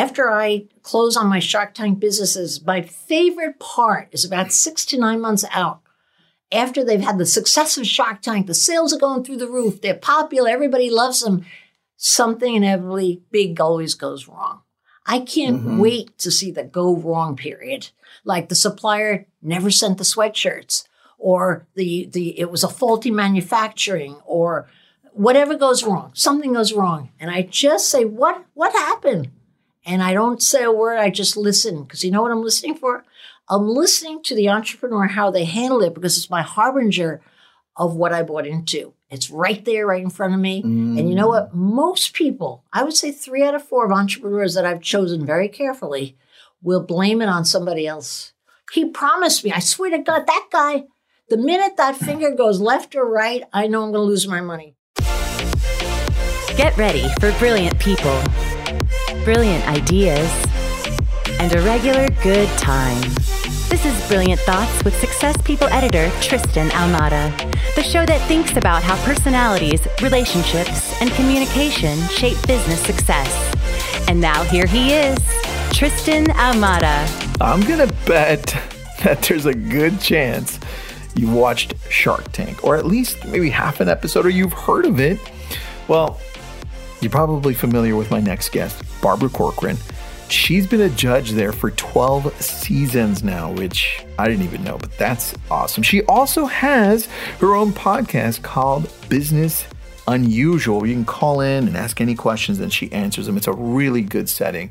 after I close on my Shark Tank businesses, my favorite part is about six to nine months out. After they've had the success of Shark Tank, the sales are going through the roof, they're popular, everybody loves them. Something inevitably big always goes wrong. I can't mm-hmm. wait to see the go wrong period. Like the supplier never sent the sweatshirts, or the, the it was a faulty manufacturing, or whatever goes wrong, something goes wrong. And I just say, What what happened? And I don't say a word, I just listen. Because you know what I'm listening for? I'm listening to the entrepreneur, how they handle it, because it's my harbinger of what I bought into. It's right there, right in front of me. Mm. And you know what? Most people, I would say three out of four of entrepreneurs that I've chosen very carefully, will blame it on somebody else. He promised me, I swear to God, that guy, the minute that finger goes left or right, I know I'm going to lose my money. Get ready for brilliant people, brilliant ideas, and a regular good time. This is Brilliant Thoughts with Success People editor Tristan Ahumada, the show that thinks about how personalities, relationships, and communication shape business success. And now here he is, Tristan Ahumada. I'm going to bet that there's a good chance you watched Shark Tank, or at least maybe half an episode, or you've heard of it. Well, you're probably familiar with my next guest, Barbara Corcoran. She's been a judge there for 12 seasons now, which I didn't even know, but that's awesome. She also has her own podcast called Business Unusual. You can call in and ask any questions and she answers them. It's a really good setting.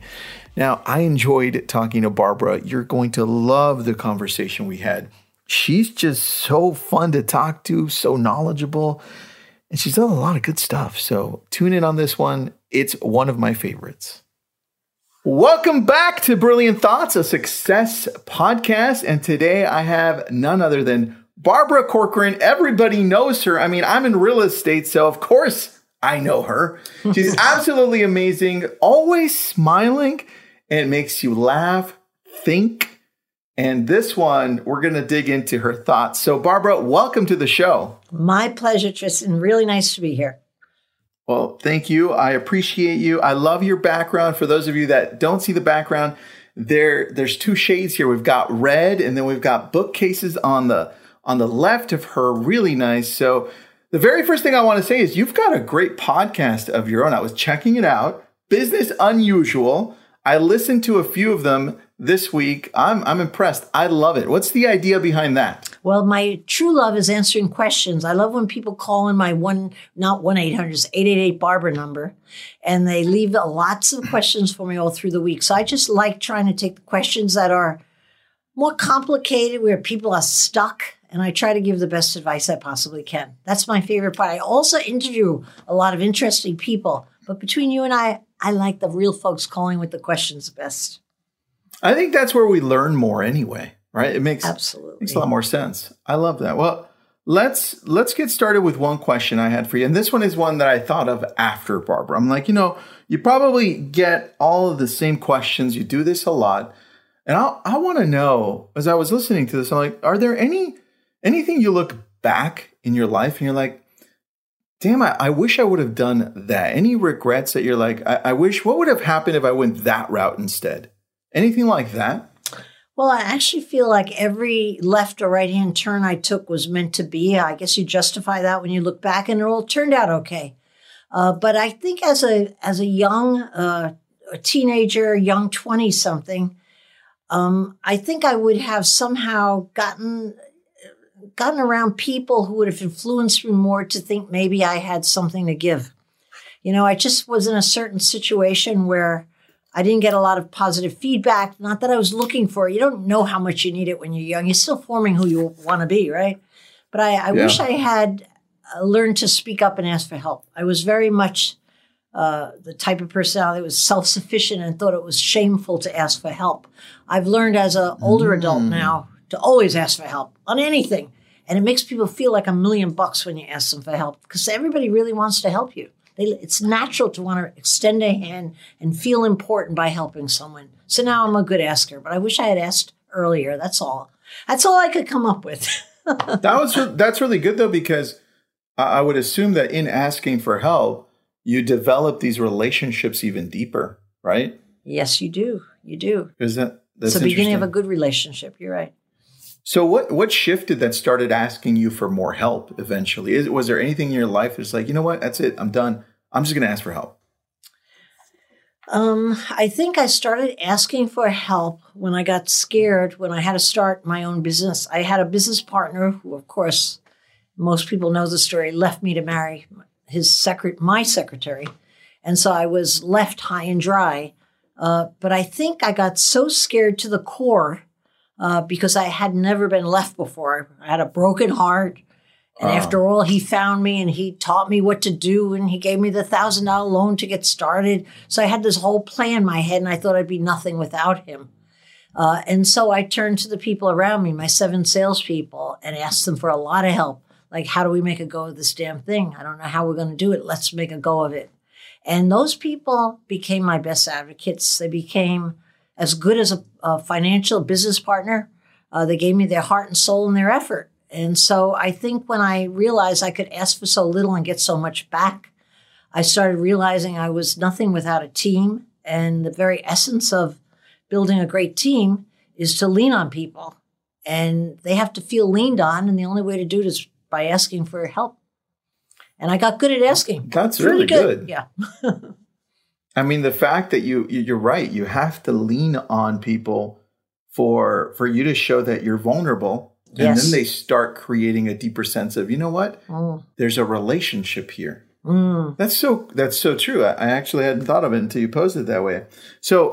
Now, I enjoyed talking to Barbara. You're going to love the conversation we had. She's just so fun to talk to, so knowledgeable, and she's done a lot of good stuff. So tune in on this one. It's one of my favorites. Welcome back to Brilliant Thoughts, a success podcast. And today I have none other than Barbara Corcoran. Everybody knows her. I mean, I'm in real estate, so of course I know her. She's absolutely amazing, always smiling, and makes you laugh, think. And this one, we're going to dig into her thoughts. So, Barbara, welcome to the show. My pleasure, Tristan. Really nice to be here. Well, thank you. I appreciate you. I love your background. For those of you that don't see the background, there there's two shades here. We've got red and then we've got bookcases on the on the left of her. Really nice. So the very first thing I want to say is you've got a great podcast of your own. I was checking it out. Business Unusual. I listened to a few of them this week. I'm I'm impressed. I love it. What's the idea behind that? Well, my true love is answering questions. I love when people call in my one not one eight hundred, eight eight eight Barber number, and they leave lots of questions for me all through the week. So I just like trying to take the questions that are more complicated, where people are stuck, and I try to give the best advice I possibly can. That's my favorite part. I also interview a lot of interesting people, but between you and I, I like the real folks calling with the questions the best. I think that's where we learn more anyway, right? It makes absolutely makes a lot more sense. I love that. Well, let's let's get started with one question I had for you, and this one is one that I thought of after Barbara. I'm like, you know, you probably get all of the same questions. You do this a lot, and I I want to know as I was listening to this, I'm like, are there any anything you look back in your life and you're like, damn, I, I wish I would have done that. Any regrets that you're like, I, I wish what would have happened if I went that route instead? Anything like that? Well, I actually feel like every left or right hand turn I took was meant to be. I guess you justify that when you look back, and it all turned out okay. Uh, but I think as a as a young uh, a teenager, young twenty something, um, I think I would have somehow gotten gotten around people who would have influenced me more to think maybe I had something to give. You know, I just was in a certain situation where I didn't get a lot of positive feedback. Not that I was looking for it. You don't know how much you need it when you're young. You're still forming who you want to be, right? But I, I yeah. wish I had uh, learned to speak up and ask for help. I was very much uh, the type of personality that was self-sufficient and thought it was shameful to ask for help. I've learned as an older mm. adult now to always ask for help on anything. And it makes people feel like a million bucks when you ask them for help because everybody really wants to help you. They, it's natural to want to extend a hand and feel important by helping someone. So now I'm a good asker, but I wish I had asked earlier. That's all. That's all I could come up with. that was that's really good though because I would assume that in asking for help, you develop these relationships even deeper, right? Yes, you do. You do. Is that that's it's the beginning of a good relationship. You're right. So what what shifted that started asking you for more help eventually? Is, was there anything in your life that's like, you know what, that's it, I'm done. I'm just going to ask for help. Um, I think I started asking for help when I got scared when I had to start my own business. I had a business partner who, of course, most people know the story, left me to marry his secret, my secretary, and so I was left high and dry. Uh, but I think I got so scared to the core uh, because I had never been left before. I had a broken heart. And Ah. after all, he found me and he taught me what to do and he gave me the thousand dollar loan to get started. So I had this whole plan in my head and I thought I'd be nothing without him. Uh, and so I turned to the people around me, my seven salespeople, and asked them for a lot of help. Like, how do we make a go of this damn thing? I don't know how we're going to do it. Let's make a go of it. And those people became my best advocates. They became as good as a, a financial business partner. Uh, they gave me their heart and soul and their effort. And so I think when I realized I could ask for so little and get so much back, I started realizing I was nothing without a team. And the very essence of building a great team is to lean on people. And they have to feel leaned on. And the only way to do it is by asking for help. And I got good at asking. That's Pretty really good. Yeah. I mean, the fact that you- you're right, you have to lean on people for for you to show that you're vulnerable, and Yes. then they start creating a deeper sense of, you know what, Mm, there's a relationship here. mm. That's so that's so true. I, I actually hadn't thought of it until you posed it that way. So,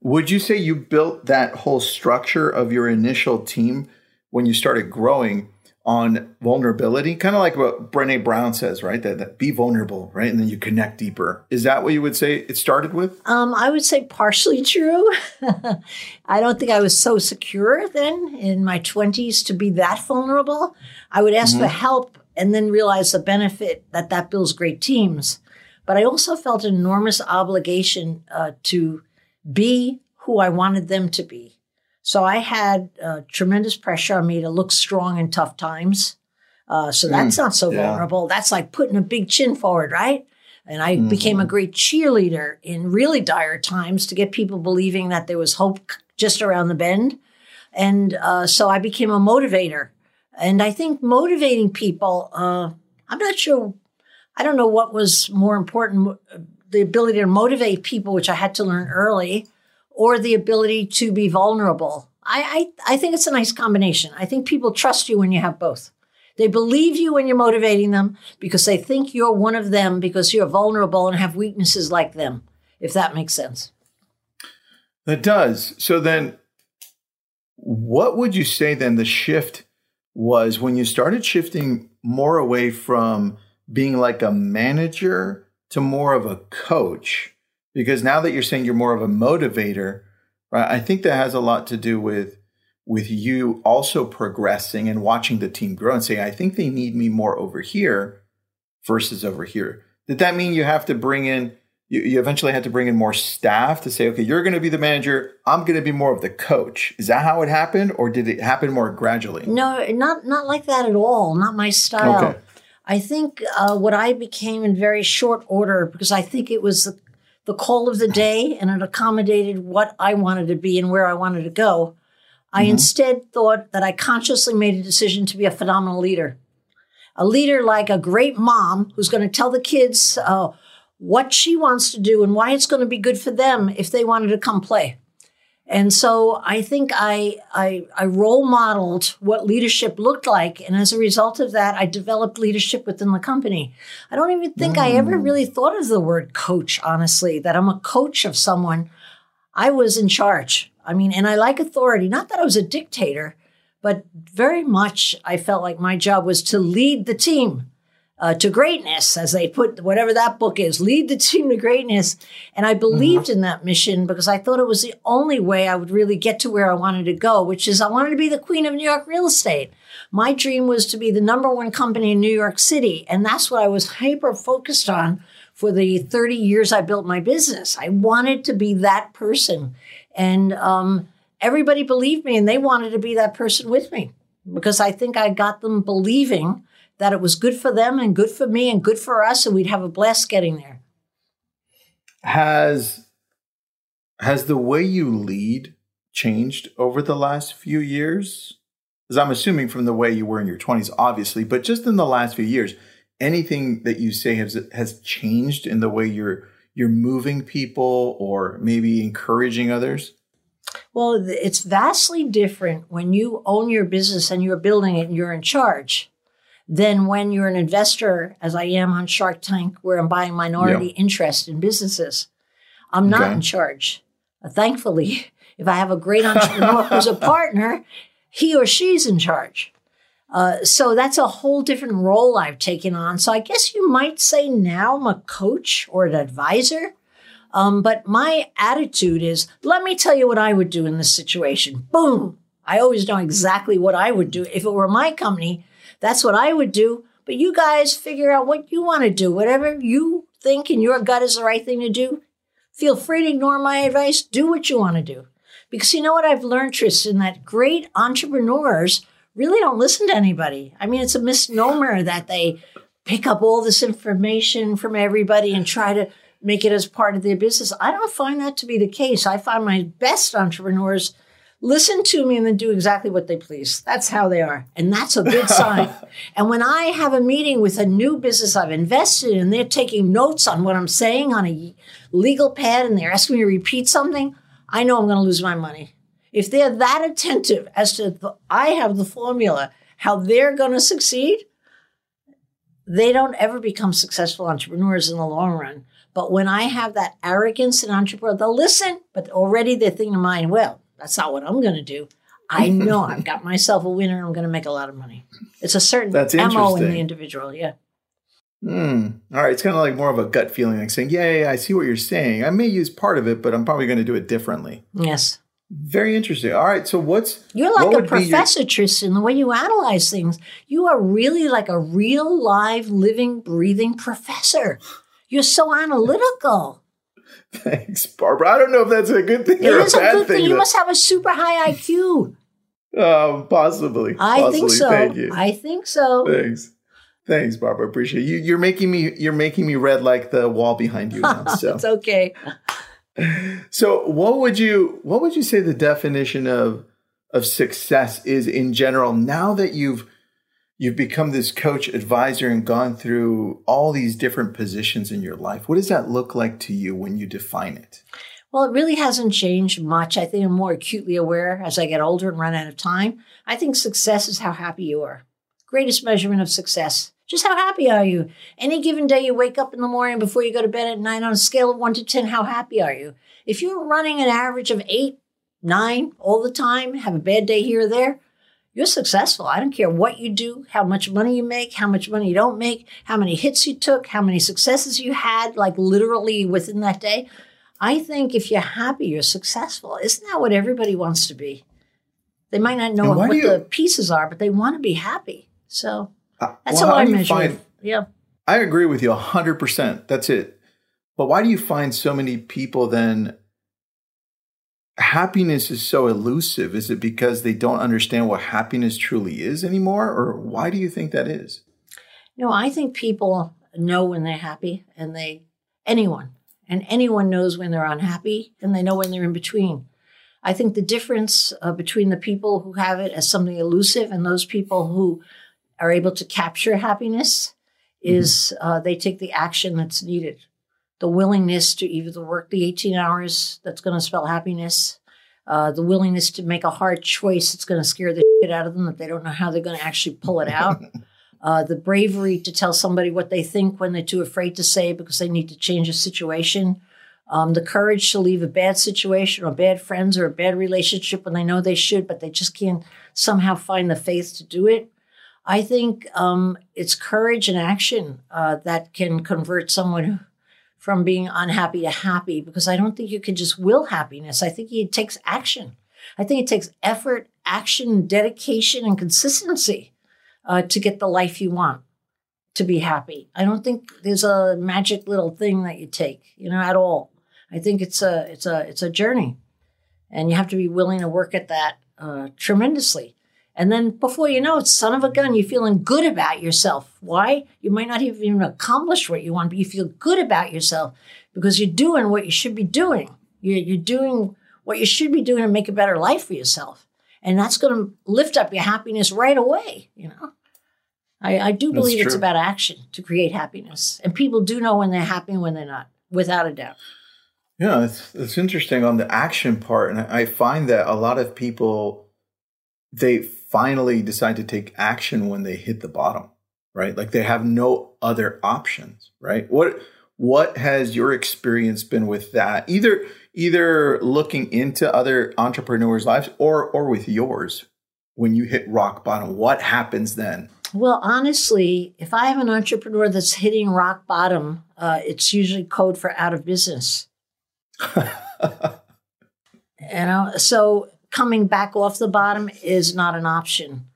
would you say you built that whole structure of your initial team when you started growing on vulnerability? Kind of like what Brene Brown says, right? That, that be vulnerable, right? And then you connect deeper. Is that what you would say it started with? Um, I would say partially true. I don't think I was so secure then in my 20s to be that vulnerable. I would ask for help and then realize the benefit that that builds great teams. But I also felt an enormous obligation uh, to be who I wanted them to be. So I had uh, tremendous pressure on me to look strong in tough times. Uh, so that's not so yeah. vulnerable. That's like putting a big chin forward, right? And I became a great cheerleader in really dire times to get people believing that there was hope just around the bend. And uh, so I became a motivator. And I think motivating people, uh, I'm not sure, I don't know what was more important the ability to motivate people, which I had to learn early, or the ability to be vulnerable. I, I, I think it's a nice combination. I think people trust you when you have both. They believe you when you're motivating them because they think you're one of them because you're vulnerable and have weaknesses like them, if that makes sense. That does. So then, what would you say then the shift was when you started shifting more away from being like a manager to more of a coach? Because now that you're saying you're more of a motivator, right? I think that has a lot to do with with you also progressing and watching the team grow and saying, I think they need me more over here versus over here. Did that mean you have to bring in you, you eventually had to bring in more staff to say, okay, you're going to be the manager. I'm going to be more of the coach. Is that how it happened, or did it happen more gradually? No, not not like that at all. Not my style. Okay. I think uh, what I became in very short order because I think it was the, the call of the day and it accommodated what I wanted to be and where I wanted to go. I instead thought that I consciously made a decision to be a phenomenal leader. A leader like a great mom who's going to tell the kids uh, what she wants to do and why it's going to be good for them if they wanted to come play. And so I think I, I, I role modeled what leadership looked like. And as a result of that, I developed leadership within the company. I don't even think I ever mm. really thought of the word coach, honestly, that I'm a coach of someone. I was in charge. I mean, and I like authority. Not that I was a dictator, but very much I felt like my job was to lead the team uh, to greatness, as they put whatever that book is, lead the team to greatness. And I believed in that mission because I thought it was the only way I would really get to where I wanted to go, which is I wanted to be the queen of New York real estate. My dream was to be the number one company in New York City. And that's what I was hyper focused on for the 30 years I built my business. I wanted to be that person. And um, everybody believed me and they wanted to be that person with me because I think I got them believing that it was good for them and good for me and good for us, and we'd have a blast getting there. Has has the way you lead changed over the last few years? Because I'm assuming from the way you were in your 20s, obviously, but just in the last few years, anything that you say has has changed in the way you're you're moving people or maybe encouraging others? Well, it's vastly different when you own your business and you're building it and you're in charge than when you're an investor, as I am on Shark Tank, where I'm buying minority yeah. interest in businesses. I'm not okay. in charge. Uh, thankfully, if I have a great entrepreneur who's a partner, he or she's in charge. Uh, so that's a whole different role I've taken on. So I guess you might say now I'm a coach or an advisor. Um, but my attitude is let me tell you what I would do in this situation. Boom. I always know exactly what I would do. If it were my company, that's what I would do. But you guys figure out what you want to do. Whatever you think in your gut is the right thing to do, feel free to ignore my advice. Do what you want to do. Because you know what I've learned, Tristan, that great entrepreneurs really don't listen to anybody. I mean, it's a misnomer that they pick up all this information from everybody and try to make it as part of their business. I don't find that to be the case. I find my best entrepreneurs listen to me and then do exactly what they please. That's how they are. And that's a good sign. and when I have a meeting with a new business I've invested in, they're taking notes on what I'm saying on a legal pad and they're asking me to repeat something, I know I'm going to lose my money. If they're that attentive as to the, I have the formula, how they're going to succeed, they don't ever become successful entrepreneurs in the long run. But when I have that arrogance in entrepreneur, they'll listen, but already they're thinking in mind, well, that's not what I'm going to do. I know I've got myself a winner. I'm going to make a lot of money. It's a certain That's MO in the individual. Yeah. Hmm. All right. It's kind of like more of a gut feeling, like saying, yeah, yeah, yeah, I see what you're saying. I may use part of it, but I'm probably going to do it differently. Yes. Very interesting. All right. So what's you're like what a professor, your... Tristan. The way you analyze things, you are really like a real, live, living, breathing professor. You're so analytical. Thanks, Barbara. I don't know if that's a good thing it or a bad a thing. thing. You must have a super high IQ. Um, possibly. I possibly. think so. Thank you. I think so. Thanks. Thanks, Barbara. Appreciate you. You're making me. You're making me red like the wall behind you now. So it's okay. so, what would you what would you say the definition of of success is in general? Now that you've you've become this coach advisor and gone through all these different positions in your life. What does that look like to you when you define it? Well, it really hasn't changed much. I think I'm more acutely aware as I get older and run out of time. I think success is how happy you are. Greatest measurement of success. Just how happy are you? Any given day you wake up in the morning before you go to bed at night on a scale of one to 10, how happy are you? If you're running an average of eight, nine all the time, have a bad day here or there, you're successful. I don't care what you do, how much money you make, how much money you don't make, how many hits you took, how many successes you had, like literally within that day. I think if you're happy, you're successful. Isn't that what everybody wants to be? They might not know what you, the pieces are, but they want to be happy. So uh, that's well, how I measure find, Yeah. I agree with you 100%. That's it. But why do you find so many people then happiness is so elusive? Is it because they don't understand what happiness truly is anymore? Or why do you think that is? No, I think people know when they're happy and they, anyone, and anyone knows when they're unhappy and they know when they're in between. I think the difference uh, between the people who have it as something elusive and those people who are able to capture happiness is mm-hmm. uh, they take the action that's needed the willingness to either work the 18 hours that's going to spell happiness, uh, the willingness to make a hard choice that's going to scare the shit out of them that they don't know how they're going to actually pull it out. Uh, the bravery to tell somebody what they think when they're too afraid to say because they need to change a situation. Um, the courage to leave a bad situation or bad friends or a bad relationship when they know they should, but they just can't somehow find the faith to do it. I think um, it's courage and action uh, that can convert someone from being unhappy to happy because I don't think you can just will happiness. I think it takes action. I think it takes effort, action, dedication, and consistency uh, to get the life you want to be happy. I don't think there's a magic little thing that you take, you know, at all. I think it's a it's a it's a journey, and you have to be willing to work at that uh, tremendously. And then before you know it, son of a gun, you're feeling good about yourself. Why? You might not even accomplish what you want, but you feel good about yourself because you're doing what you should be doing. You're, you're doing what you should be doing to make a better life for yourself. And that's going to lift up your happiness right away, you know? I, I do believe it's about action to create happiness. And people do know when they're happy and when they're not, without a doubt. Yeah, it's, it's interesting on the action part. And I find that a lot of people, they finally decide to take action when they hit the bottom, right? Like they have no other options, right? What what has your experience been with that? Either either looking into other entrepreneurs' lives or or with yours when you hit rock bottom. What happens then? Well, honestly, if I have an entrepreneur that's hitting rock bottom, uh, it's usually code for out of business. you know, so coming back off the bottom is not an option.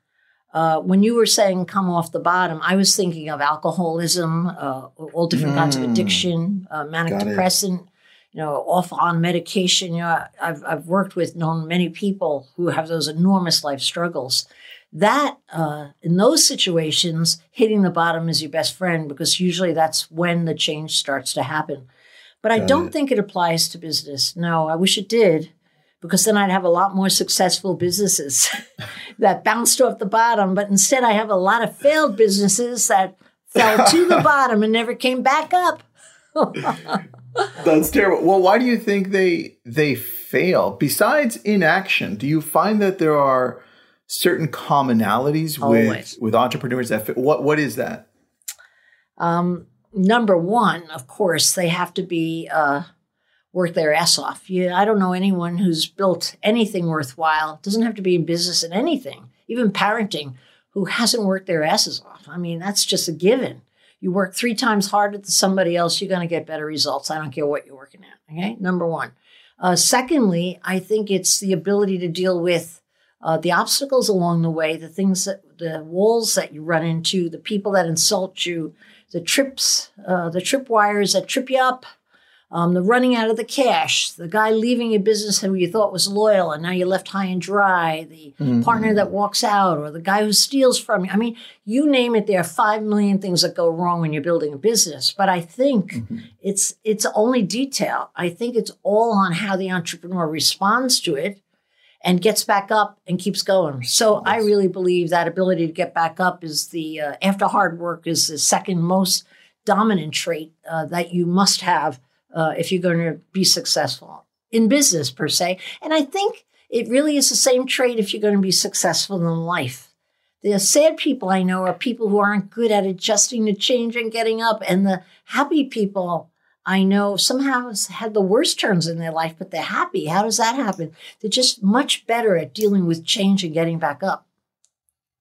Uh, when you were saying come off the bottom, I was thinking of alcoholism, uh, all different mm. kinds of mm. addiction, uh, manic Got depressant, it. you know, off on medication. You know, I've, I've worked with, known many people who have those enormous life struggles that uh, in those situations hitting the bottom is your best friend because usually that's when the change starts to happen but i don't it. think it applies to business no i wish it did because then i'd have a lot more successful businesses that bounced off the bottom but instead i have a lot of failed businesses that fell to the bottom and never came back up that's terrible well why do you think they they fail besides inaction do you find that there are certain commonalities Always. with with entrepreneurs that fit. What what is that? Um, number one, of course, they have to be uh, work their ass off. Yeah, I don't know anyone who's built anything worthwhile. Doesn't have to be in business in anything, even parenting, who hasn't worked their asses off. I mean, that's just a given. You work three times harder than somebody else, you're going to get better results. I don't care what you're working at. Okay, number one. Uh, secondly, I think it's the ability to deal with uh, the obstacles along the way, the things that the walls that you run into, the people that insult you, the trips, uh, the trip wires that trip you up, um, the running out of the cash, the guy leaving your business who you thought was loyal and now you're left high and dry, the mm-hmm. partner that walks out, or the guy who steals from you. I mean, you name it. There are five million things that go wrong when you're building a business. But I think mm-hmm. it's it's only detail. I think it's all on how the entrepreneur responds to it and gets back up and keeps going. So yes. I really believe that ability to get back up is the uh, after hard work is the second most dominant trait uh, that you must have uh, if you're going to be successful in business per se. And I think it really is the same trait if you're going to be successful in life. The sad people I know are people who aren't good at adjusting to change and getting up, and the happy people I know somehow had the worst turns in their life, but they're happy. How does that happen? They're just much better at dealing with change and getting back up.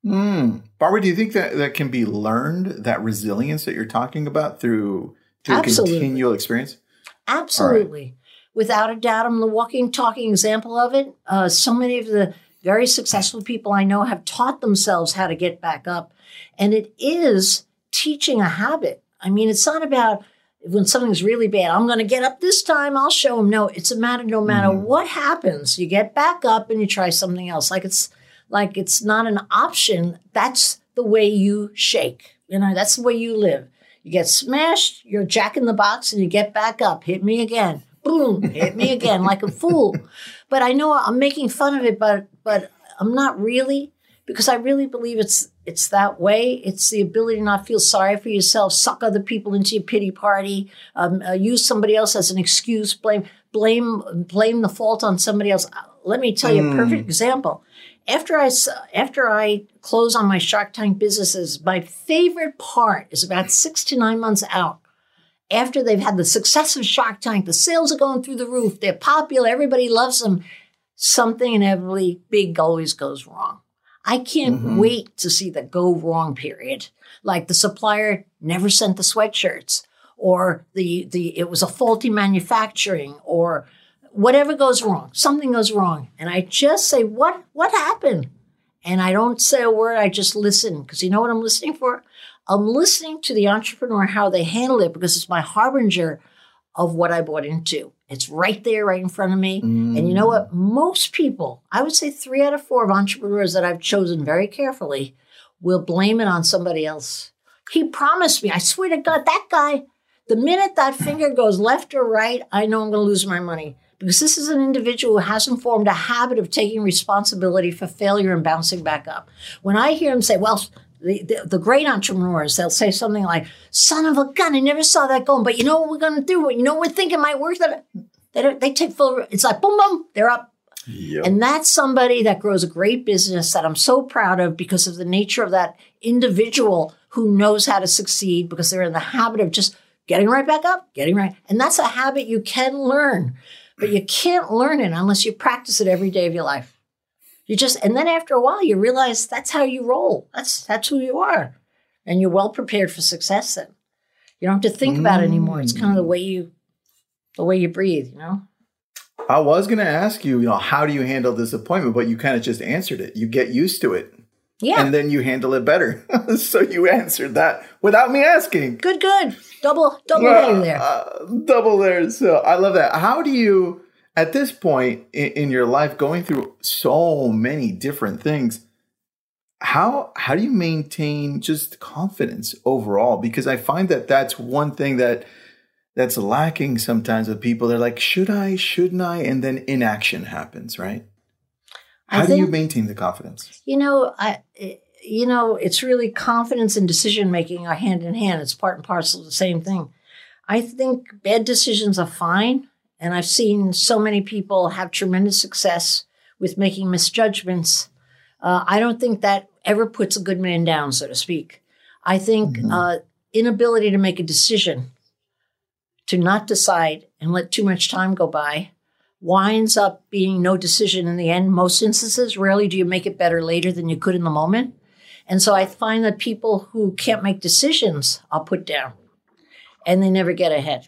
Mm. Barbara, do you think that that can be learned, that resilience that you're talking about through, through continual experience? Absolutely. Right. Without a doubt, I'm the walking, talking example of it. Uh, so many of the very successful people I know have taught themselves how to get back up. And it is teaching a habit. I mean, it's not about when something's really bad, I'm going to get up this time. I'll show them. No, it's a matter. No matter mm-hmm. what happens, you get back up and you try something else. Like it's like it's not an option. That's the way you shake. You know, that's the way you live. You get smashed, you're jack in the box, and you get back up. Hit me again. Boom, hit me again like a fool. But I know I'm making fun of it, but but I'm not really because I really believe it's it's that way. It's the ability to not feel sorry for yourself, suck other people into your pity party, um, uh, use somebody else as an excuse, blame blame blame the fault on somebody else. Let me tell you mm. a perfect example. After I after I close on my Shark Tank businesses, my favorite part is about six to nine months out. After they've had the success of Shark Tank, the sales are going through the roof, they're popular, everybody loves them. Something inevitably big always goes wrong. I can't mm-hmm. wait to see the go wrong period. Like the supplier never sent the sweatshirts or the, the, it was a faulty manufacturing or whatever goes wrong, something goes wrong. And I just say, what, what happened? And I don't say a word. I just listen because you know what I'm listening for? I'm listening to the entrepreneur, how they handle it because it's my harbinger of what I bought into. It's right there, right in front of me. Mm. And you know what? Most people, I would say three out of four of entrepreneurs that I've chosen very carefully, will blame it on somebody else. He promised me, I swear to God, that guy, the minute that finger goes left or right, I know I'm going to lose my money because this is an individual who hasn't formed a habit of taking responsibility for failure and bouncing back up. When I hear him say, well, the, the, the, great entrepreneurs, they'll say something like, son of a gun, I never saw that going, but you know what we're going to do? You know what we're thinking might work? That they, they take full, it's like boom, boom, they're up. Yep. And that's somebody that grows a great business that I'm so proud of because of the nature of that individual who knows how to succeed because they're in the habit of just getting right back up, getting right. And that's a habit you can learn, but you can't learn it unless you practice it every day of your life. You just, and then after a while, you realize that's how you roll. That's, that's who you are. And you're well prepared for success then. You don't have to think mm. about it anymore. It's kind of the way you, the way you breathe, you know? I was going to ask you, you know, how do you handle disappointment? But you kind of just answered it. You get used to it. Yeah. And then you handle it better. so you answered that without me asking. Good, good. Double, double there. Uh, double there. So I love that. How do you, at this point in, in your life, going through so many different things, how how do you maintain just confidence overall? Because I find that that's one thing that that's lacking sometimes with people. They're like, should I, shouldn't I? And then inaction happens, right? How think, do you maintain the confidence? You know, I you know, it's really confidence and decision making are hand in hand. It's part and parcel of the same thing. I think bad decisions are fine, and I've seen so many people have tremendous success with making misjudgments. Uh, I don't think that ever puts a good man down, so to speak. I think mm-hmm. uh, inability to make a decision, to not decide and let too much time go by, winds up being no decision in the end. Most instances, rarely do you make it better later than you could in the moment. And so I find that people who can't make decisions, I'll put down and they never get ahead.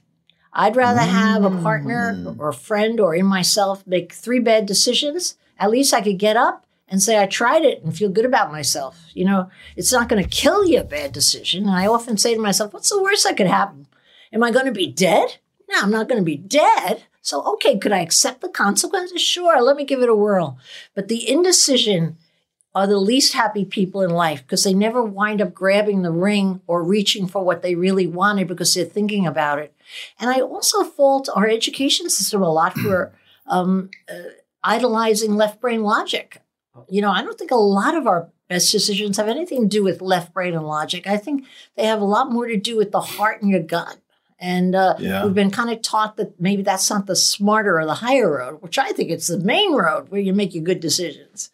I'd rather have a partner mm. or a friend or in myself make three bad decisions. At least I could get up and say I tried it and feel good about myself. You know, it's not going to kill you a bad decision. And I often say to myself, what's the worst that could happen? Am I going to be dead? No, I'm not going to be dead. So, okay, could I accept the consequences? Sure, let me give it a whirl. But the indecision are the least happy people in life because they never wind up grabbing the ring or reaching for what they really wanted because they're thinking about it. And I also fault our education system a lot for um, uh, idolizing left brain logic. You know, I don't think a lot of our best decisions have anything to do with left brain and logic. I think they have a lot more to do with the heart and your gut. And uh, yeah. we've been kind of taught that maybe that's not the smarter or the higher road, which I think it's the main road where you make your good decisions.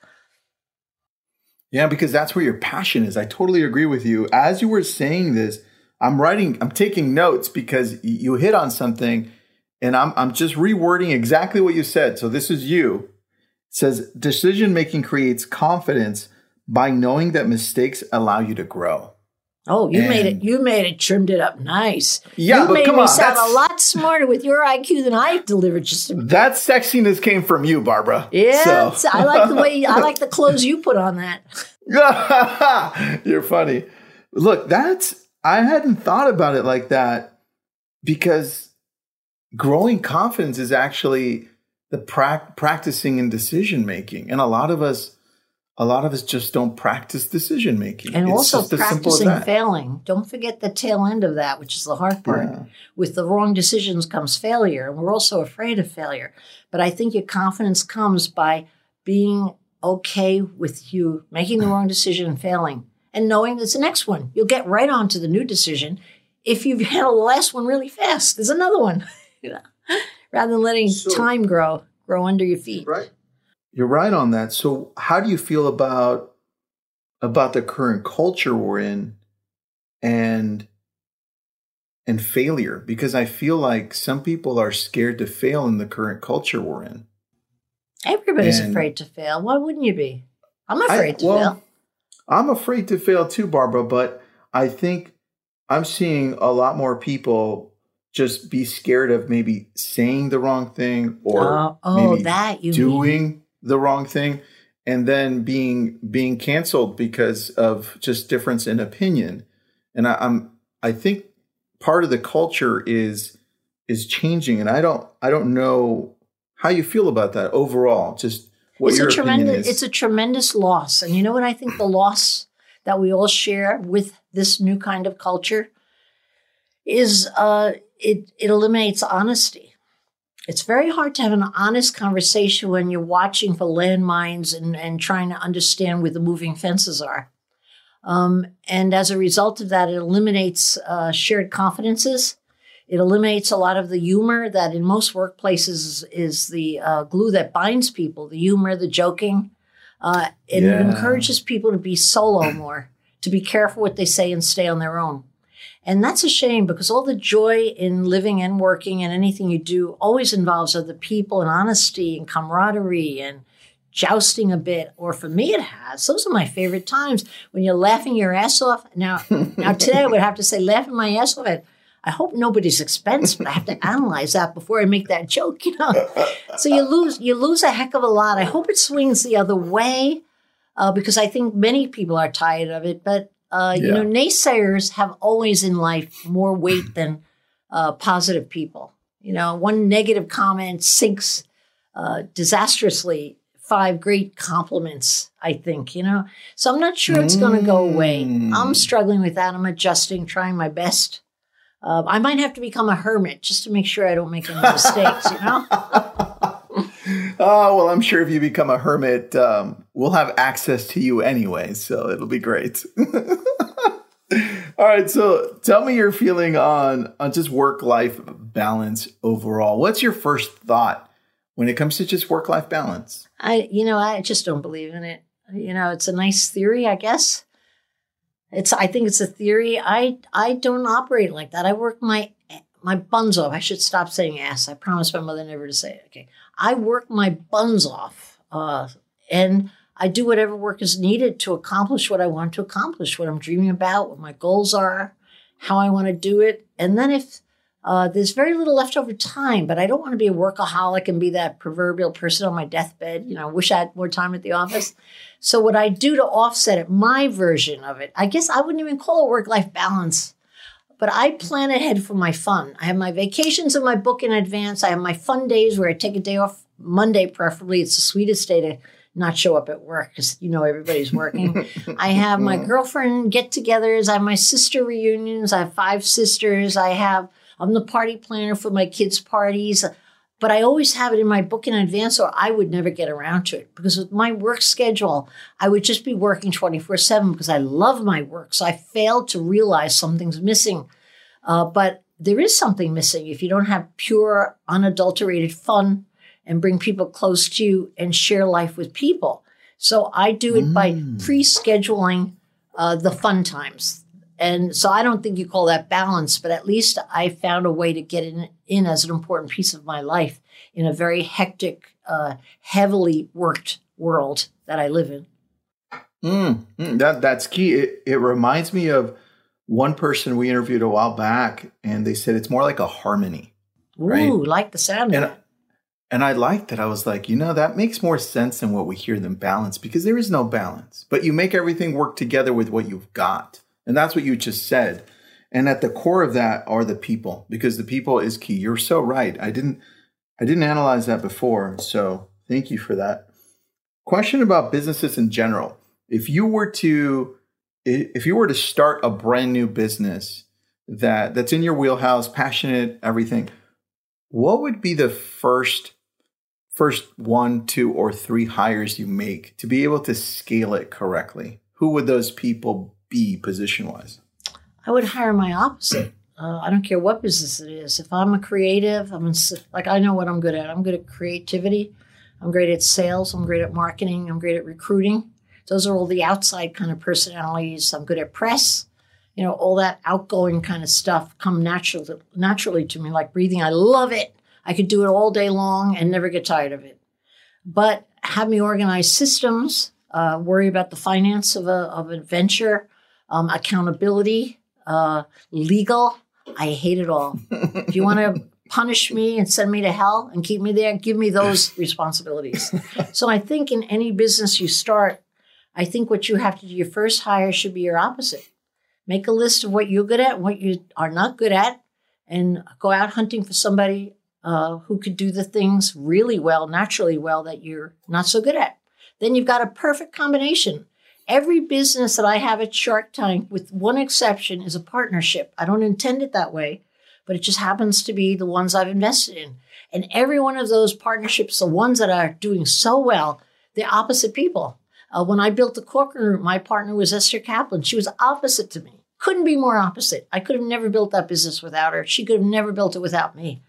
Yeah, because that's where your passion is. I totally agree with you. As you were saying this, I'm writing, I'm taking notes because you hit on something and I'm, I'm just rewording exactly what you said. So this is you. It says decision making creates confidence by knowing that mistakes allow you to grow. Oh, you and, made it. You made it. Trimmed it up nice. Yeah, you but made come me on, sound a lot smarter with your IQ than I delivered. Just a, that sexiness came from you, Barbara. Yeah, so. I like the way I like the clothes you put on that. You're funny. Look, that's I hadn't thought about it like that because growing confidence is actually the pra- practicing and decision making, and a lot of us a lot of us just don't practice decision making. And it's also practicing failing. Don't forget the tail end of that, which is the hard part. Yeah. With the wrong decisions comes failure, and we're also afraid of failure. But I think your confidence comes by being okay with you making the wrong decision and failing, and knowing there's the next one. You'll get right on to the new decision if you've handled the last one really fast. There's another one, rather than letting so, time grow grow under your feet. Right. You're right on that. So how do you feel about about the current culture we're in and and failure? Because I feel like some people are scared to fail in the current culture we're in. Everybody's and afraid to fail. Why wouldn't you be? I'm afraid I, to well, fail. I'm afraid to fail too, Barbara, but I think I'm seeing a lot more people just be scared of maybe saying the wrong thing or uh, oh, that you doing mean the wrong thing and then being being canceled because of just difference in opinion. And I, I'm I think part of the culture is is changing, and I don't I don't know how you feel about that overall. Just what it's your a tremendous is. it's a tremendous loss, and you know what I think the loss that we all share with this new kind of culture is uh, it it eliminates honesty it's very hard to have an honest conversation when you're watching for landmines and, and trying to understand where the moving fences are. Um, and as a result of that, it eliminates uh, shared confidences. It eliminates a lot of the humor that in most workplaces is, the uh, glue that binds people the humor, the joking. Uh, and Yeah. it encourages people to be solo more, to be careful what they say and stay on their own. And that's a shame because all the joy in living and working and anything you do always involves other people and honesty and camaraderie and jousting a bit. Or for me, it has. Those are my favorite times when you're laughing your ass off. Now, now today I would have to say laughing my ass off at. I hope nobody's expense, but I have to analyze that before I make that joke, you know. so you lose you lose a heck of a lot. I hope it swings the other way, uh, because I think many people are tired of it. But uh, you know, naysayers have always in life more weight than uh, positive people. You know, one negative comment sinks uh, disastrously five great compliments. I think you know, so I'm not sure it's going to go away. Mm. I'm struggling with that. I'm adjusting, trying my best. Uh, I might have to become a hermit just to make sure I don't make any mistakes. You know. Oh, well, I'm sure if you become a hermit, um, we'll have access to you anyway, so it'll be great. All right, so tell me your feeling on on just work life balance overall. What's your first thought when it comes to just work life balance? I, you know, I just don't believe in it. You know, it's a nice theory, I guess. It's, I think it's a theory. I, I don't operate like that. I work my, my buns off. I should stop saying ass. I promised my mother never to say it. Okay, I work my buns off, uh, and I do whatever work is needed to accomplish what I want to accomplish, what I'm dreaming about, what my goals are, how I want to do it, and then if uh, there's very little left over time, but I don't want to be a workaholic and be that proverbial person on my deathbed. You know, I wish I had more time at the office. So, what I do to offset it, my version of it, I guess I wouldn't even call it work life balance, but I plan ahead for my fun. I have my vacations and my book in advance. I have my fun days where I take a day off, Monday preferably. It's the sweetest day to not show up at work because you know everybody's working. I have my girlfriend get togethers. I have my sister reunions. I have five sisters. I have I'm the party planner for my kids' parties, but I always have it in my book in advance, or I would never get around to it because with my work schedule, I would just be working 24 7 because I love my work. So I failed to realize something's missing. Uh, but there is something missing if you don't have pure, unadulterated fun and bring people close to you and share life with people. So I do it by pre scheduling uh, the fun times. And so I don't think you call that balance, but at least I found a way to get in, in as an important piece of my life in a very hectic, uh, heavily worked world that I live in. Mm, mm, that that's key. It, it reminds me of one person we interviewed a while back, and they said it's more like a harmony. Ooh, Right. like the sound And it. and I liked it. I was like, you know, that makes more sense than what we hear than balance because there is no balance. But you make everything work together with what you've got. And that's what you just said. And at the core of that are the people because the people is key. You're so right. I didn't I didn't analyze that before. So thank you for that. Question about businesses in general. If you were to if you were to start a brand new business that that's in your wheelhouse, passionate, everything, what would be the first first one, two, or three hires you make to be able to scale it correctly? Who would those people be position wise? I would hire my opposite. Uh, I don't care what business it is. If I'm a creative, I'm like I know what I'm good at. I'm good at creativity. I'm great at sales. I'm great at marketing. I'm great at recruiting. Those are all the outside kind of personalities. I'm good at press. You know, all that outgoing kind of stuff come natural naturally to me, like breathing. I love it. I could do it all day long and never get tired of it. But have me organize systems, uh, worry about the finance of a of a venture, um, accountability, uh, legal. I hate it all. if you want to punish me and send me to hell and keep me there, give me those responsibilities. so I think in any business you start, I think what you have to do, your first hire should be your opposite. Make a list of what you're good at, what you are not good at, and go out hunting for somebody uh, who could do the things really well, naturally well, that you're not so good at. Then you've got a perfect combination. Every business that I have at Shark Tank, with one exception, is a partnership. I don't intend it that way, but it just happens to be the ones I've invested in. And every one of those partnerships, the ones that are doing so well, they're opposite people. Uh, when I built the Corcoran Group, my partner was Esther Kaplan. She was opposite to me. Couldn't be more opposite. I could have never built that business without her. She could have never built it without me.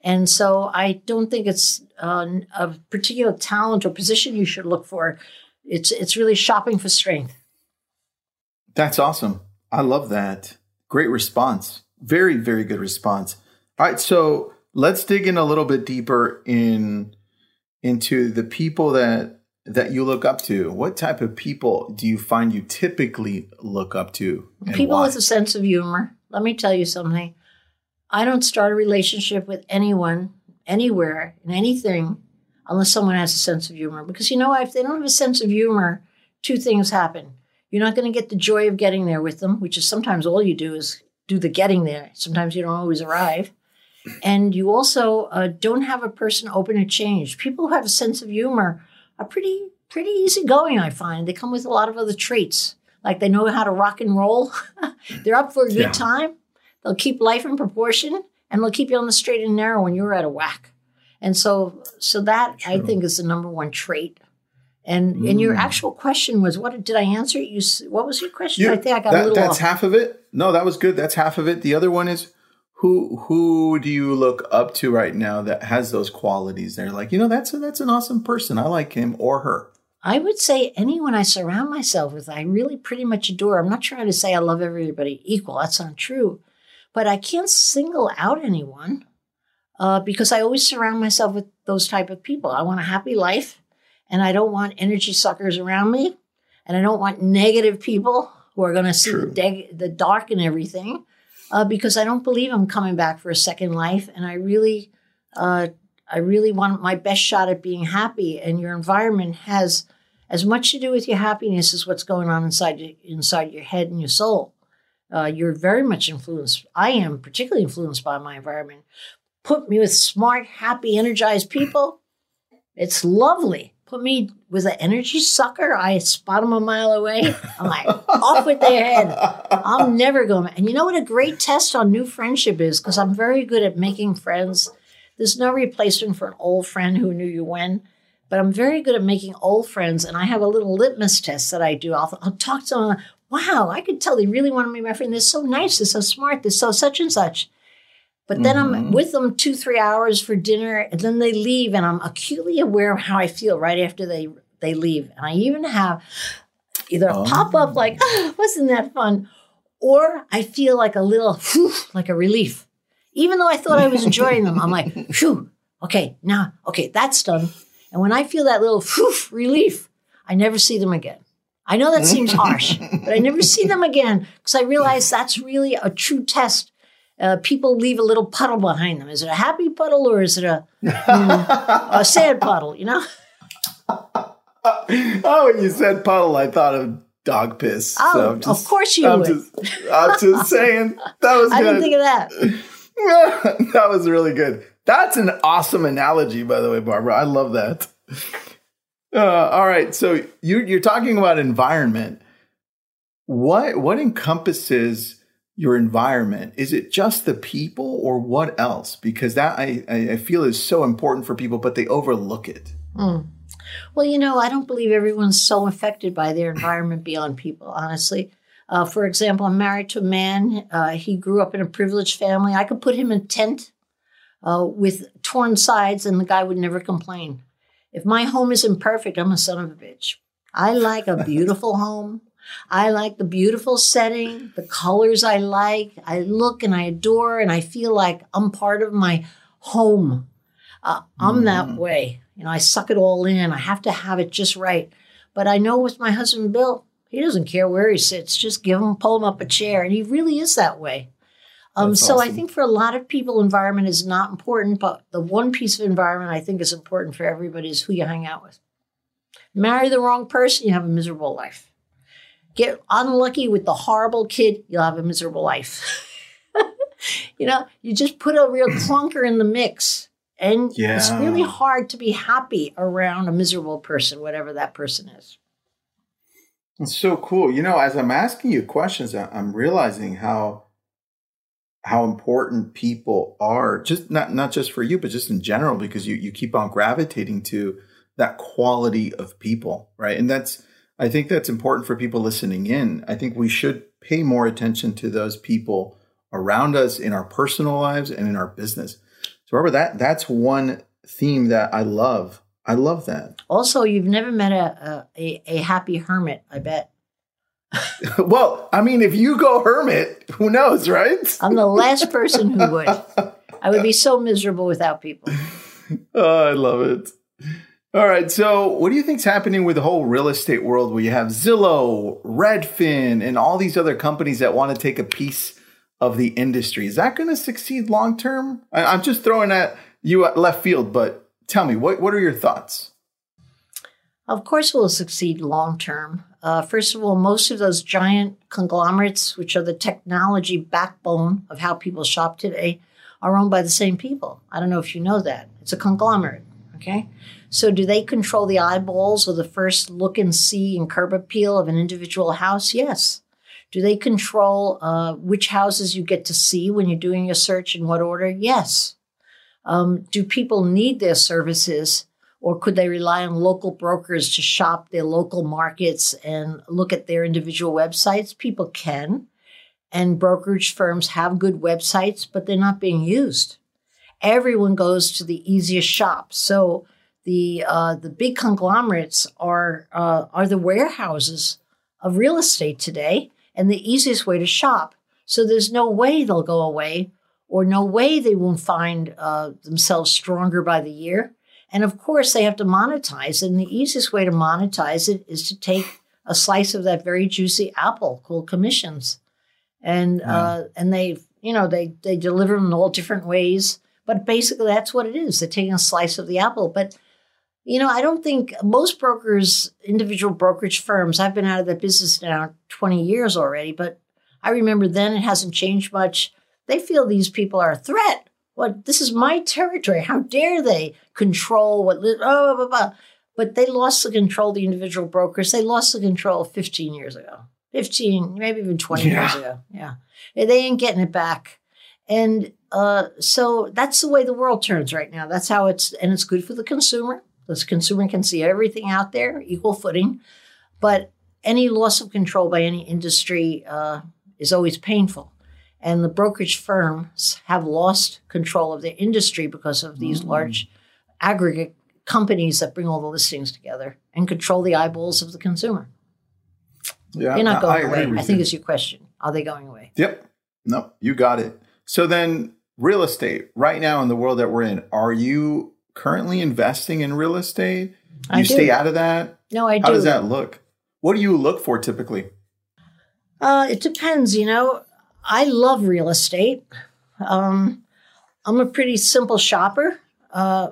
And so I don't think it's uh, a particular talent or position you should look for. It's it's really shopping for strength. That's awesome. I love that. Great response. Very very good response. All right, so let's dig in a little bit deeper in into the people that that you look up to. What type of people do you find you typically look up to? People why? with a sense of humor. Let me tell you something. I don't start a relationship with anyone, anywhere, in anything, unless someone has a sense of humor. Because you know, if they don't have a sense of humor, two things happen. You're not going to get the joy of getting there with them, which is sometimes all you do is do the getting there. Sometimes you don't always arrive. And you also uh, don't have a person open to change. People who have a sense of humor are pretty pretty easygoing. I find they come with a lot of other traits, like they know how to rock and roll. They're up for a good yeah. time. They'll keep life in proportion, and they'll keep you on the straight and narrow when you're out of whack. And so, so that True. I think is the number one trait. And mm. and your mm. actual question was, what did I answer? You what was your question? You, I think I got that, a little. That's off. half of it. No, that was good. That's half of it. The other one is who who do you look up to right now that has those qualities they're like you know that's a, that's an awesome person i like him or her i would say anyone i surround myself with i really pretty much adore i'm not trying to say i love everybody equal that's not true but i can't single out anyone uh, because i always surround myself with those type of people i want a happy life and i don't want energy suckers around me and i don't want negative people who are going to see the, de- the dark and everything uh, because I don't believe I'm coming back for a second life, and I really, uh, I really want my best shot at being happy. And your environment has as much to do with your happiness as what's going on inside your, inside your head and your soul. Uh, you're very much influenced. I am particularly influenced by my environment. Put me with smart, happy, energized people. It's lovely put me with an energy sucker, I spot them a mile away. I'm like, off with their head. I'm never going. And you know what a great test on new friendship is? Because I'm very good at making friends. There's no replacement for an old friend who knew you when, but I'm very good at making old friends. And I have a little litmus test that I do. I'll, I'll talk to them. Wow, I could tell they really want to be my friend. They're so nice. They're so smart. They're so such and such. But then mm-hmm. I'm with them two, three hours for dinner, and then they leave, and I'm acutely aware of how I feel right after they they leave. And I even have either a oh. pop up like, oh, wasn't that fun? Or I feel like a little, whew, like a relief. Even though I thought I was enjoying them, I'm like, whew, okay, now, okay, that's done. And when I feel that little whew, relief, I never see them again. I know that seems harsh, but I never see them again because I realize that's really a true test uh, people leave a little puddle behind them. Is it a happy puddle or is it a, mm, a sad puddle? You know. oh, when you said puddle, I thought of dog piss. Oh, so just, of course you I'm would. Just, I'm just saying that was. I good. didn't think of that. that was really good. That's an awesome analogy, by the way, Barbara. I love that. Uh, all right, so you, you're talking about environment. What what encompasses your environment? Is it just the people or what else? Because that I, I feel is so important for people, but they overlook it. Mm. Well, you know, I don't believe everyone's so affected by their environment beyond people, honestly. Uh, for example, I'm married to a man. Uh, he grew up in a privileged family. I could put him in a tent uh, with torn sides, and the guy would never complain. If my home isn't perfect, I'm a son of a bitch. I like a beautiful home. I like the beautiful setting, the colors I like. I look and I adore, and I feel like I'm part of my home. Uh, I'm mm. that way. You know, I suck it all in. I have to have it just right. But I know with my husband Bill, he doesn't care where he sits. Just give him, pull him up a chair, and he really is that way. Um, so awesome. I think for a lot of people, environment is not important, but the one piece of environment I think is important for everybody is who you hang out with. Marry the wrong person, you have a miserable life. Get unlucky with the horrible kid, you'll have a miserable life. you know, you just put a real clunker in the mix. And yeah. it's really hard to be happy around a miserable person, whatever that person is. It's so cool. You know, as I'm asking you questions, I'm realizing how how important people are just not not just for you but just in general because you you keep on gravitating to that quality of people right and that's i think that's important for people listening in i think we should pay more attention to those people around us in our personal lives and in our business so remember that that's one theme that i love i love that Also, you've never met a a, a happy hermit, I bet. well i mean if you go hermit who knows right I'm the last person who would. I would be so miserable without people. Oh, I love it. All right. So, what do you think's happening with the whole real estate world where you have Zillow, Redfin, and all these other companies that want to take a piece of the industry? Is that going to succeed long term? I'm just throwing at you at left field, but tell me, what, what are your thoughts? Of course, it will succeed long term. Uh, first of all, most of those giant conglomerates, which are the technology backbone of how people shop today, are owned by the same people. I don't know if you know that. It's a conglomerate. Okay. So, do they control the eyeballs or the first look and see and curb appeal of an individual house? Yes. Do they control uh, which houses you get to see when you're doing your search in what order? Yes. Um, do people need their services? Or could they rely on local brokers to shop their local markets and look at their individual websites? People can. And brokerage firms have good websites, but they're not being used. Everyone goes to the easiest shop. So the uh, the big conglomerates are uh, are the warehouses of real estate today, and the easiest way to shop. So there's no way they'll go away, or no way they won't find uh, themselves stronger by the year. And of course, they have to monetize. And the easiest way to monetize it is to take a slice of that very juicy apple called commissions. And uh, and they, you know, they they deliver them in all different ways. But basically, that's what it is. They're taking a slice of the apple. But you know, I don't think most brokers, individual brokerage firms. I've been out of that business now twenty years already. But I remember then it hasn't changed much. They feel these people are a threat. What this is my territory. How dare they control what? li- Oh, blah, blah, blah. But they lost the control. The individual brokers. They lost the control 15 years ago. 15, maybe even 20 years ago. Yeah, they ain't getting it back. And uh, so that's the way the world turns right now. That's how it's, and it's good for the consumer. The consumer can see everything out there, equal footing. But any loss of control by any industry uh, is always painful. And the brokerage firms have lost control of their industry because of these large aggregate companies that bring all the listings together and control the eyeballs of the consumer. Yeah, They're not I going agree away. I think you. is your question. Are they going away? Yep. No, you got it. So then, real estate right now in the world that we're in, are you currently investing in real estate? I you do. stay out of that? No, I How do. How does that look? What do you look for typically? Uh, it depends, you know. I love real estate. Um, I'm a pretty simple shopper. Uh,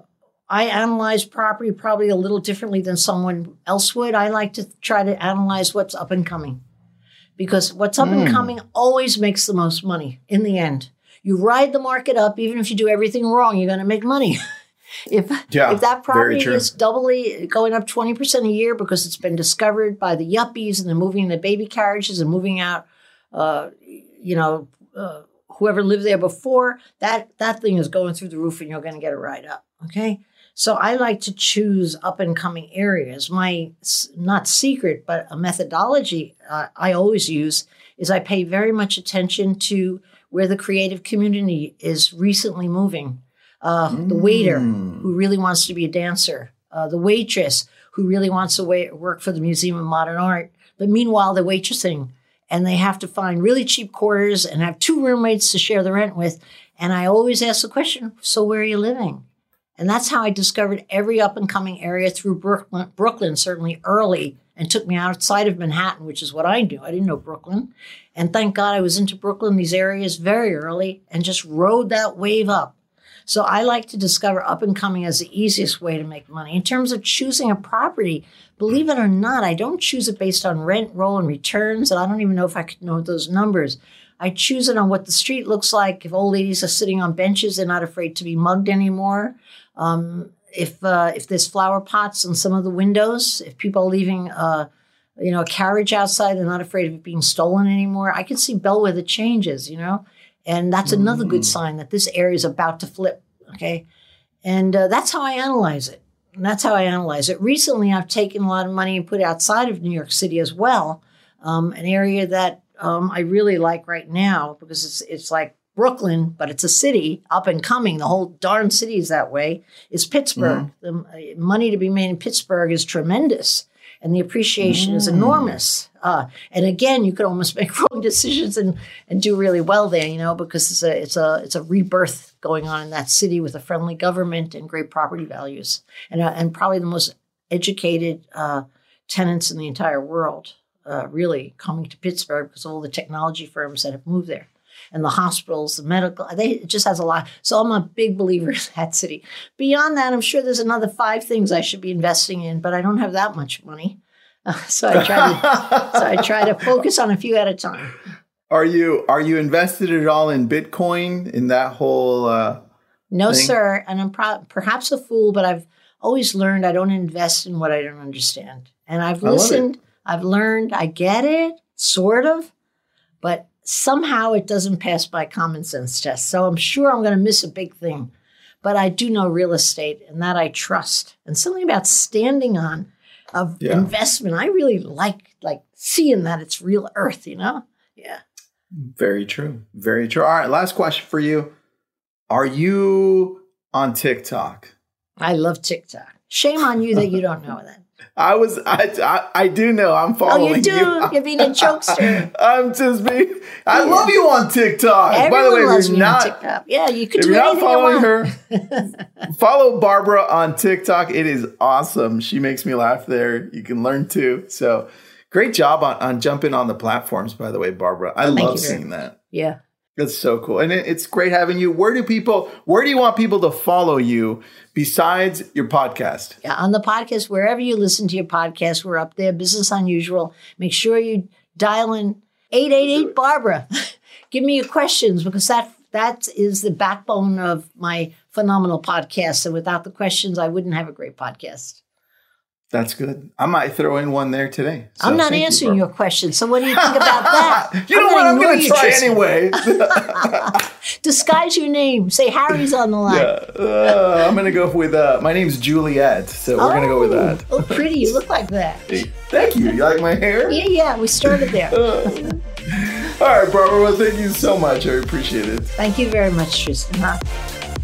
I analyze property probably a little differently than someone else would. I like to try to analyze what's up and coming because what's up and coming always makes the most money in the end. You ride the market up, even if you do everything wrong, you're going to make money. if Yeah, if that property is doubly going up 20% a year because it's been discovered by the yuppies and they're moving the baby carriages and moving out uh, you know, uh, whoever lived there before, that that thing is going through the roof, and you're going to get a ride up. Okay, so I like to choose up and coming areas. My not secret, but a methodology uh, I always use is I pay very much attention to where the creative community is recently moving. Uh, The waiter who really wants to be a dancer, uh, the waitress who really wants to work for the Museum of Modern Art, but meanwhile they're waitressing and they have to find really cheap quarters and have two roommates to share the rent with. And I always ask the question, so where are you living? And that's how I discovered every up and coming area through Brooklyn, Brooklyn, certainly early, and took me outside of Manhattan, which is what I knew. I didn't know Brooklyn. And thank God I was into Brooklyn, these areas very early, and just rode that wave up. So I like to discover up and coming as the easiest way to make money. In terms of choosing a property, believe it or not, I don't choose it based on rent, roll, and returns. And I don't even know if I could know those numbers. I choose it on what the street looks like. If old ladies are sitting on benches, they're not afraid to be mugged anymore. Um, if uh, if there's flower pots on some of the windows, if people are leaving uh, you know, a carriage outside, they're not afraid of it being stolen anymore. I can see bellwether changes, you know. And that's another good sign that this area is about to flip. Okay. And uh, that's how I analyze it. And that's how I analyze it. Recently, I've taken a lot of money and put it outside of New York City as well, um, an area that um, I really like right now because it's it's like Brooklyn, but it's a city up and coming. The whole darn city is that way. Is Pittsburgh? The uh, money to be made in Pittsburgh is tremendous, and the appreciation is enormous. Uh, and again, you could almost make wrong decisions and and do really well there, you know, because it's a it's a it's a rebirth going on in that city with a friendly government and great property values, and uh, and probably the most educated uh, tenants in the entire world. Uh, really coming to Pittsburgh because all the technology firms that have moved there and the hospitals, the medical. They it just has a lot. So I'm a big believer in that city. Beyond that, I'm sure there's another five things I should be investing in, but I don't have that much money. Uh, so I try to so I try to focus on a few at a time. Are you are you invested at all in Bitcoin in that whole? Uh, No, thing? sir. And I'm pro- perhaps a fool, but I've always learned I don't invest in what I don't understand. And I've I love it. listened, I've learned, I get it, sort of, but somehow it doesn't pass my common sense test. So I'm sure I'm going to miss a big thing. But I do know real estate and that I trust. And something about standing on of Yeah. investment, I really like like seeing that it's real earth, you know? Yeah. Very true. Very true. All right. Last question for you. Are you on TikTok? I love TikTok. Shame on you that you don't know that. I was. I. I, I do know. I'm Oh, following you do? You're being a jokester. I'm just being. I love you on TikTok. Everyone By the way, loves you're on not, TikTok. Yeah, you could if do you're not you following want. her, follow Barbara on TikTok. It is awesome. She makes me laugh there. You can learn too. So great job on, on jumping on the platforms, by the way, Barbara. I love seeing that. Yeah. That's so cool. And it's great having you. Where do people, where do you want people to follow you besides your podcast? Yeah, on the podcast, wherever you listen to your podcast, we're up there. Business Unusual. Make sure you dial in 888 Barbara. Give me your questions because that that is the backbone of my phenomenal podcast. And without the questions, I wouldn't have a great podcast. That's good. I might throw in one there today. So I'm not thank you, answering your question. So what do you think about that? You know what? I'm going to try anyway. Disguise your name. Say Harry's on the line. Uh, I'm going to go with, uh, my name's Juliet. So we're going to go with Oh, that. Oh, pretty. You look like that. Thank you. You like my hair? Yeah, yeah. We started there. All right, Barbara. Well, thank you so much. I appreciate it. Thank you very much, Tristan. Huh?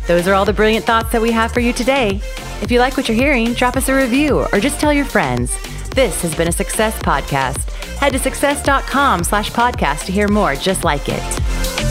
Those are all the brilliant thoughts that we have for you today. If you like what you're hearing, drop us a review or just tell your friends. This has been a Success Podcast. Head to success.com slash podcast to hear more just like it.